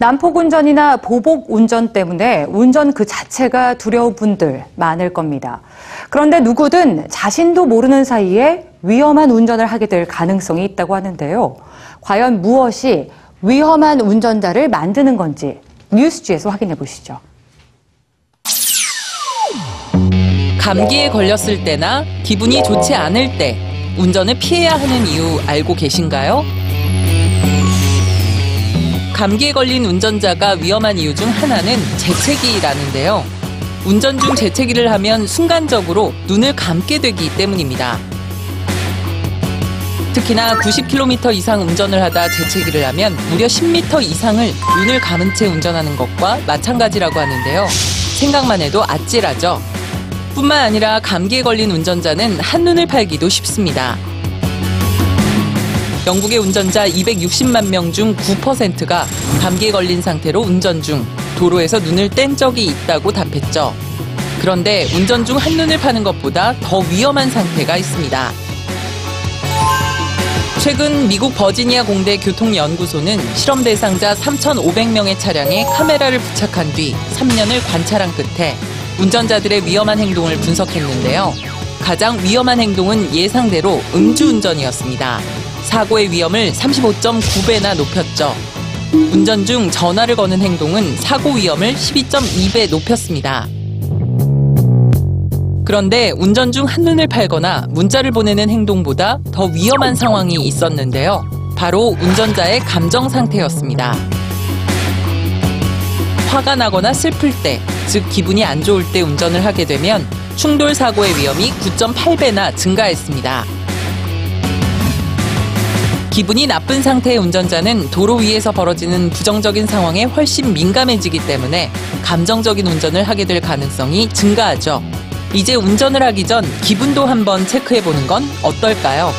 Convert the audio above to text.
난폭 운전이나 보복 운전 때문에 운전 그 자체가 두려운 분들 많을 겁니다. 그런데 누구든 자신도 모르는 사이에 위험한 운전을 하게 될 가능성이 있다고 하는데요. 과연 무엇이 위험한 운전자를 만드는 건지 뉴스지에서 확인해 보시죠. 감기에 걸렸을 때나 기분이 좋지 않을 때 운전을 피해야 하는 이유 알고 계신가요? 감기에 걸린 운전자가 위험한 이유 중 하나는 재채기라는데요. 운전 중 재채기를 하면 순간적으로 눈을 감게 되기 때문입니다. 특히나 90km 이상 운전을 하다 재채기를 하면 무려 10m 이상을 눈을 감은 채 운전하는 것과 마찬가지라고 하는데요. 생각만 해도 아찔하죠. 뿐만 아니라 감기에 걸린 운전자는 한눈을 팔기도 쉽습니다. 영국의 운전자 260만 명 중 9%가 감기에 걸린 상태로 운전 중 도로에서 눈을 뗀 적이 있다고 답했죠. 그런데 운전 중 한눈을 파는 것보다 더 위험한 상태가 있습니다. 최근 미국 버지니아 공대 교통연구소는 실험 대상자 3,500명의 차량에 카메라를 부착한 뒤 3년을 관찰한 끝에 운전자들의 위험한 행동을 분석했는데요. 가장 위험한 행동은 예상대로 음주운전이었습니다. 사고의 위험을 35.9배나 높였죠. 운전 중 전화를 거는 행동은 사고 위험을 12.2배 높였습니다. 그런데 운전 중 한눈을 팔거나 문자를 보내는 행동보다 더 위험한 상황이 있었는데요. 바로 운전자의 감정 상태였습니다. 화가 나거나 슬플 때, 즉 기분이 안 좋을 때 운전을 하게 되면 충돌 사고의 위험이 9.8배나 증가했습니다. 기분이 나쁜 상태의 운전자는 도로 위에서 벌어지는 부정적인 상황에 훨씬 민감해지기 때문에 감정적인 운전을 하게 될 가능성이 증가하죠. 이제 운전을 하기 전 기분도 한번 체크해 보는 건 어떨까요?